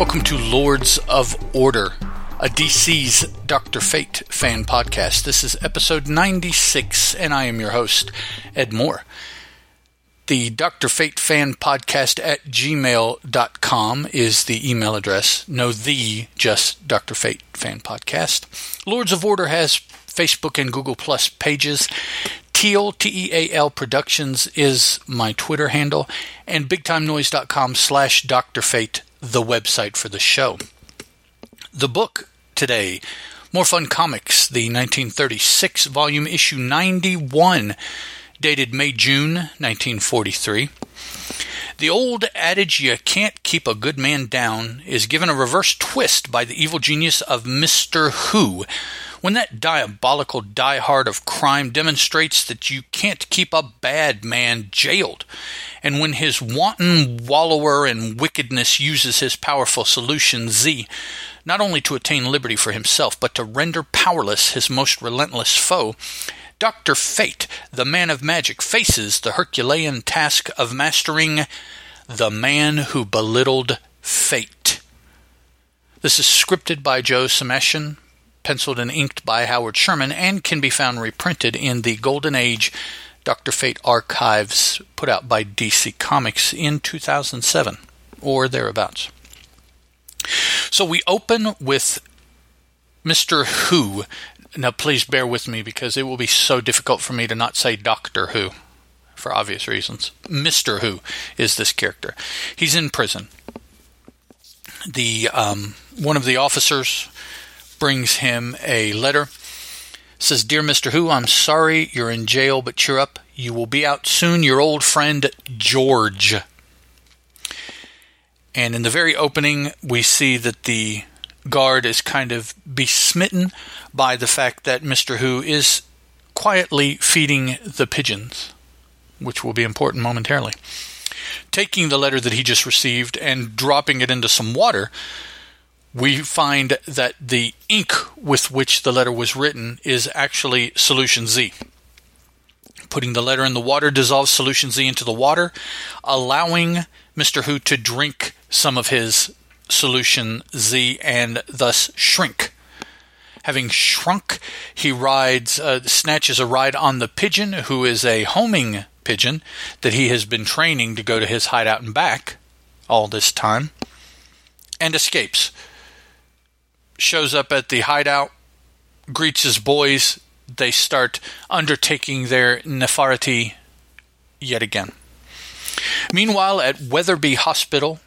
Welcome to Lords of Order, a DC's Dr. Fate fan podcast. This is episode 96, and I am your host, Ed Moore. The Dr. Fate fan podcast at gmail.com is the email address. No, the just Dr. Fate fan podcast. Lords of Order has Facebook and Google Plus pages. Teal, T-E-A-L Productions is my Twitter handle, and bigtimenoise.com slash Dr. Fate the website for the show. The book today, More Fun Comics, the 1936 volume issue 91, dated May June 1943. The old adage, you can't keep a good man down, is given a reverse twist by the evil genius of Mr. Who, when that diabolical diehard of crime demonstrates that you can't keep a bad man jailed, and when his wanton wallower in wickedness uses his powerful solution Z, not only to attain liberty for himself, but to render powerless his most relentless foe, Dr. Fate, the man of magic, faces the Herculean task of mastering the man who belittled fate. This is scripted by Joe Samachson, penciled and inked by Howard Sherman, and can be found reprinted in the Golden Age Dr. Fate archives put out by DC Comics in 2007 or thereabouts. So we open with Mr. Who. Now, please bear with me because it will be so difficult for me to not say Doctor Who for obvious reasons. Mr. Who is this character. He's in prison. The um, one of the officers brings him a letter. Says, Dear Mr. Who, I'm sorry you're in jail, but cheer up. You will be out soon. Your old friend, George. And in the very opening, we see that the guard is kind of besmitten by the fact that Mr. Who is quietly feeding the pigeons, which will be important momentarily. Taking the letter that he just received and dropping it into some water, we find that the ink with which the letter was written is actually solution Z. Putting the letter in the water dissolves solution Z into the water, allowing Mr. Who to drink some of his solution Z and thus shrink. Having shrunk, he rides, uh, snatches a ride on the pigeon, who is a homing pigeon that he has been training to go to his hideout and back all this time, and escapes shows up at the hideout, greets his boys. They start undertaking their Nefertiti yet again. Meanwhile, at Weatherby Hospital,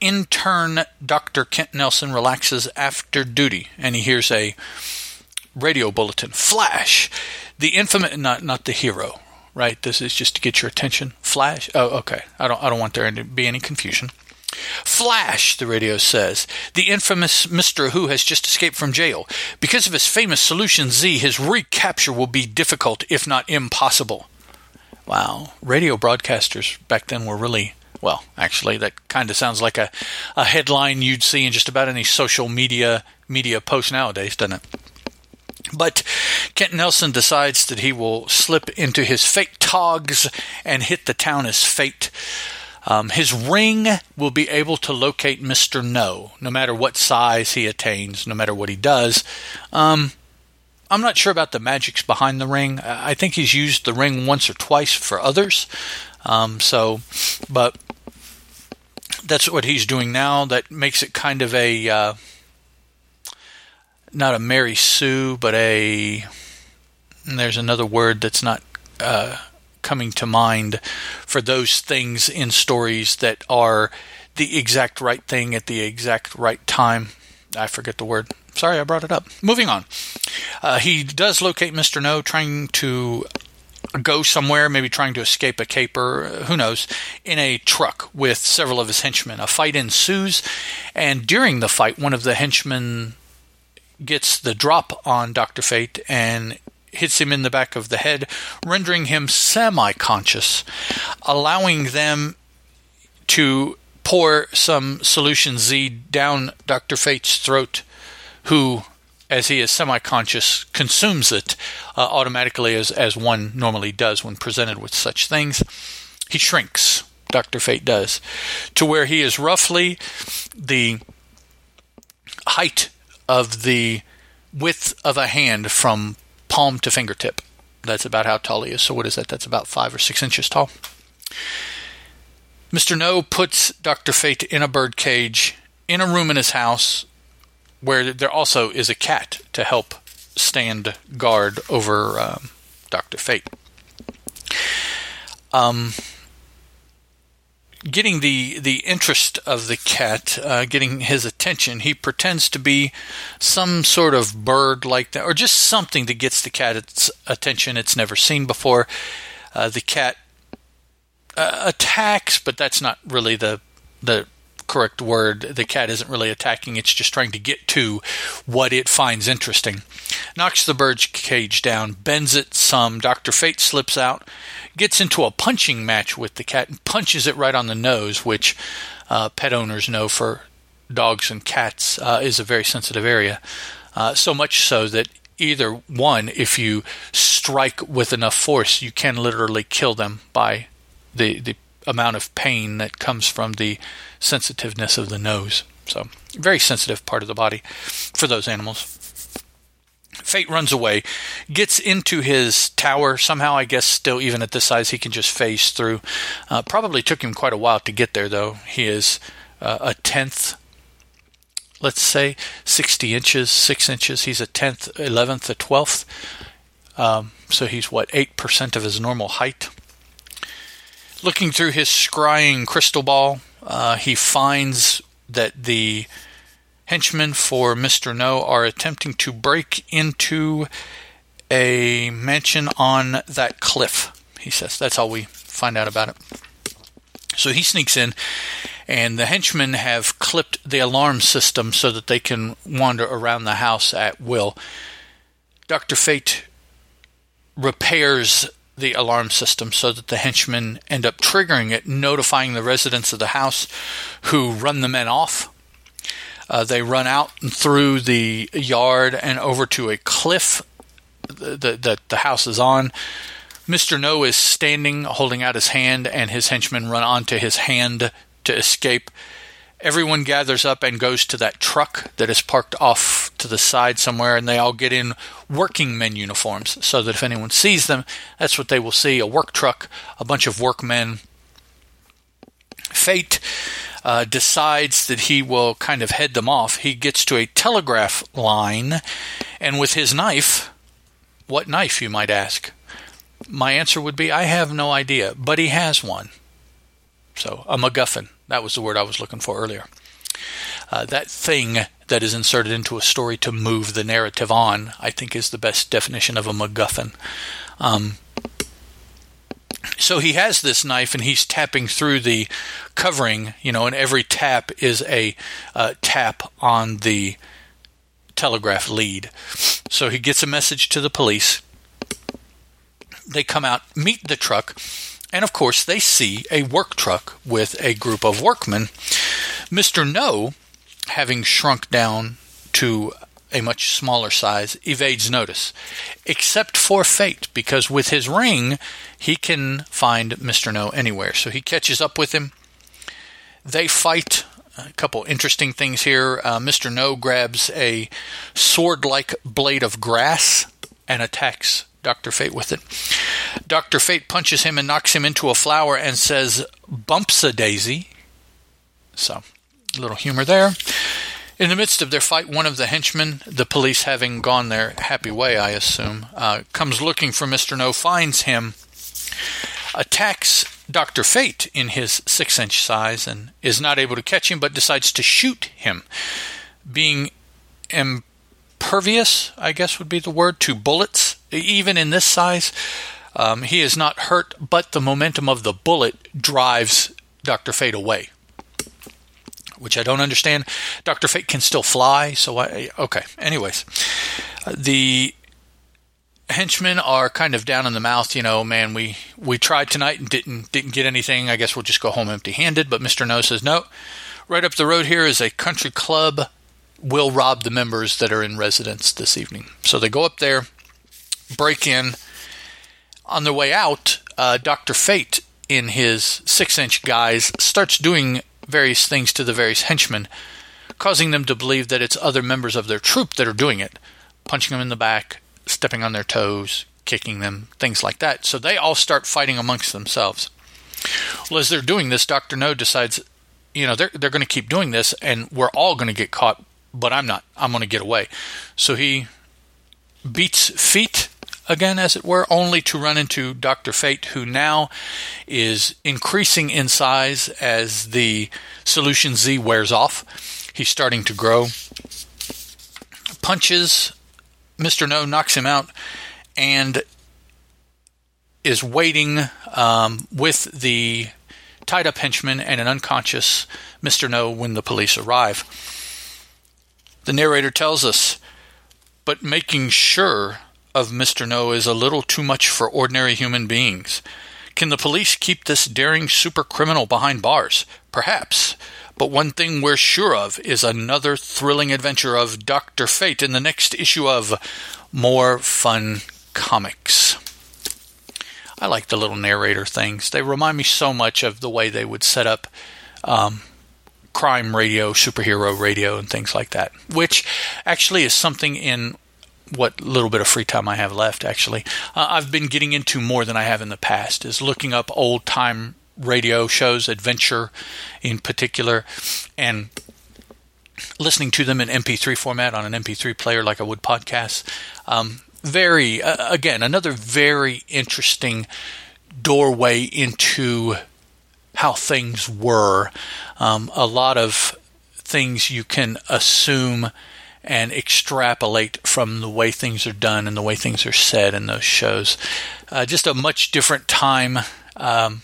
intern Dr. Kent Nelson relaxes after duty and he hears a radio bulletin. Flash! The infamous, not, not the hero, right? This is just to get your attention. Flash? Oh, okay. I don't, I don't want there to be any confusion. Flash, the radio says. The infamous Mr. Who has just escaped from jail. Because of his famous Solution Z, his recapture will be difficult, if not impossible. Wow. Radio broadcasters back then were really, well, actually, that kind of sounds like a, a headline you'd see in just about any social media media post nowadays, doesn't it? But Kent Nelson decides that he will slip into his Fate togs and hit the town as fate. Um, his ring will be able to locate Mr. No, no matter what size he attains, no matter what he does. Um, I'm not sure about the magics behind the ring. I think he's used the ring once or twice for others. Um, so, but that's what he's doing now. That makes it kind of a uh, not a Mary Sue, but a there's another word that's not uh, coming to mind for those things in stories that are the exact right thing at the exact right time. I forget the word. Sorry, I brought it up. Moving on. Uh, he does locate Mr. No, trying to go somewhere, maybe trying to escape a caper, who knows, in a truck with several of his henchmen. A fight ensues, and during the fight, one of the henchmen gets the drop on Dr. Fate and hits him in the back of the head, rendering him semi conscious, allowing them to pour some solution Z down Dr. Fate's throat, who, as he is semi conscious, consumes it uh, automatically as, as one normally does when presented with such things. He shrinks, Dr. Fate does, to where he is roughly the height of the width of a hand from palm to fingertip. That's about how tall he is. So, what is that? That's about five or six inches tall. Mr. No puts Dr. Fate in a bird cage in a room in his house where there also is a cat to help stand guard over um, Dr. Fate. Um, getting the the interest of the cat, uh, getting his attention, he pretends to be some sort of bird like that, or just something that gets the cat's attention it's never seen before. Uh, the cat uh, attacks, but that's not really the the correct word. The cat isn't really attacking, it's just trying to get to what it finds interesting. Knocks the bird's cage down, bends it some. Dr. Fate slips out, gets into a punching match with the cat, and punches it right on the nose, which uh, pet owners know for dogs and cats uh, is a very sensitive area. Uh, so much so that either one, if you strike with enough force, you can literally kill them by the, the amount of pain that comes from the sensitiveness of the nose. So, very sensitive part of the body for those animals. Fate runs away, gets into his tower. Somehow, I guess, still even at this size, he can just phase through. Uh, probably took him quite a while to get there, though. He is uh, a tenth, let's say, 60 inches, 6 inches. He's a tenth, 11th, a 12th. Um, so he's, what, 8% of his normal height. Looking through his scrying crystal ball, uh, he finds that the henchmen for Mr. No are attempting to break into a mansion on that cliff. He says that's all we find out about it. So he sneaks in, and the henchmen have clipped the alarm system so that they can wander around the house at will. Dr. Fate repairs the alarm system so that the henchmen end up triggering it, notifying the residents of the house who run the men off. Uh, they run out through the yard and over to a cliff that the, the house is on. Mr. No is standing, holding out his hand, and his henchmen run onto his hand to escape. Everyone gathers up and goes to that truck that is parked off to the side somewhere, and they all get in working men uniforms so that if anyone sees them, that's what they will see a work truck, a bunch of workmen. Fate uh, decides that he will kind of head them off. He gets to a telegraph line, and with his knife, what knife, you might ask? My answer would be I have no idea, but he has one. So, a MacGuffin. That was the word I was looking for earlier. Uh, that thing that is inserted into a story to move the narrative on, I think, is the best definition of a MacGuffin. Um, so he has this knife and he's tapping through the covering, you know, and every tap is a uh, tap on the telegraph lead. So he gets a message to the police. They come out, meet the truck, and of course, they see a work truck with a group of workmen. Mr. No, having shrunk down to a much smaller size, evades notice, except for fate, because with his ring, he can find Mr. No anywhere. So he catches up with him. They fight. A couple interesting things here. Uh, Mr. No grabs a sword like blade of grass and attacks Dr. Fate with it. Dr. Fate punches him and knocks him into a flower and says, Bumps a daisy. So, a little humor there. In the midst of their fight, one of the henchmen, the police having gone their happy way, I assume, uh, comes looking for Mr. No, finds him, attacks Dr. Fate in his six inch size, and is not able to catch him, but decides to shoot him. Being impervious, I guess would be the word, to bullets, even in this size. Um, he is not hurt, but the momentum of the bullet drives Dr. Fate away, which I don't understand. Dr. Fate can still fly, so I. Okay, anyways. Uh, the henchmen are kind of down in the mouth, you know, man, we, we tried tonight and didn't didn't get anything. I guess we'll just go home empty handed. But Mr. No says, no. Right up the road here is a country club. we'll rob the members that are in residence this evening. So they go up there, break in. On their way out, uh, Dr. Fate, in his six inch guise, starts doing various things to the various henchmen, causing them to believe that it's other members of their troop that are doing it, punching them in the back, stepping on their toes, kicking them, things like that. So they all start fighting amongst themselves. Well, as they're doing this, Dr. No decides, you know, they're, they're going to keep doing this and we're all going to get caught, but I'm not. I'm going to get away. So he beats feet again, as it were, only to run into Dr. Fate, who now is increasing in size as the Solution Z wears off. He's starting to grow. Punches Mr. No, knocks him out, and is waiting um, with the tied up henchman and an unconscious Mr. No when the police arrive. The narrator tells us, but making sure of Mr. No is a little too much for ordinary human beings. Can the police keep this daring super criminal behind bars? Perhaps. But one thing we're sure of is another thrilling adventure of Dr. Fate in the next issue of More Fun Comics. I like the little narrator things. They remind me so much of the way they would set up um, crime radio, superhero radio, and things like that, which actually is something in what little bit of free time I have left, actually. Uh, I've been getting into more than I have in the past, is looking up old time radio shows, adventure in particular, and listening to them in MP3 format on an MP3 player like I would podcasts. Um, very, uh, again, another very interesting doorway into how things were. Um, a lot of things you can assume and extrapolate from the way things are done and the way things are said in those shows. Uh, just a much different time. Um,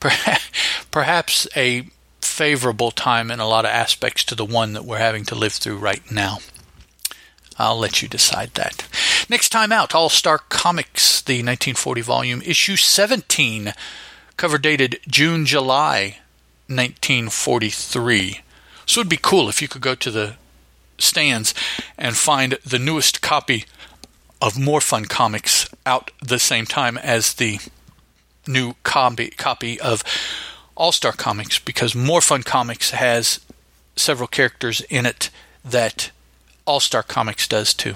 perhaps a favorable time in a lot of aspects to the one that we're having to live through right now. I'll let you decide that. Next time out, All Star Comics, the 1940 volume, issue 17, cover dated June, July 1943. So it'd be cool if you could go to the stands and find the newest copy of More Fun Comics out the same time as the new copy, copy of All Star Comics because More Fun Comics has several characters in it that All Star Comics does too.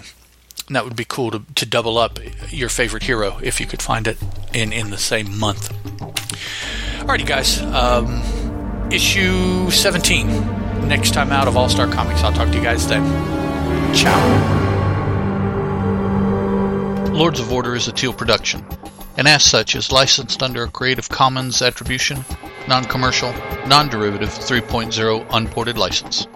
And that would be cool to, to double up your favorite hero if you could find it in, in the same month. Alrighty, guys. Um, issue 17 next time out of All Star Comics. I'll talk to you guys then. Ciao. Lords of Order is a Teal production, and as such is licensed under a Creative Commons Attribution, Non Commercial, Non Derivative 3.0 Unported License.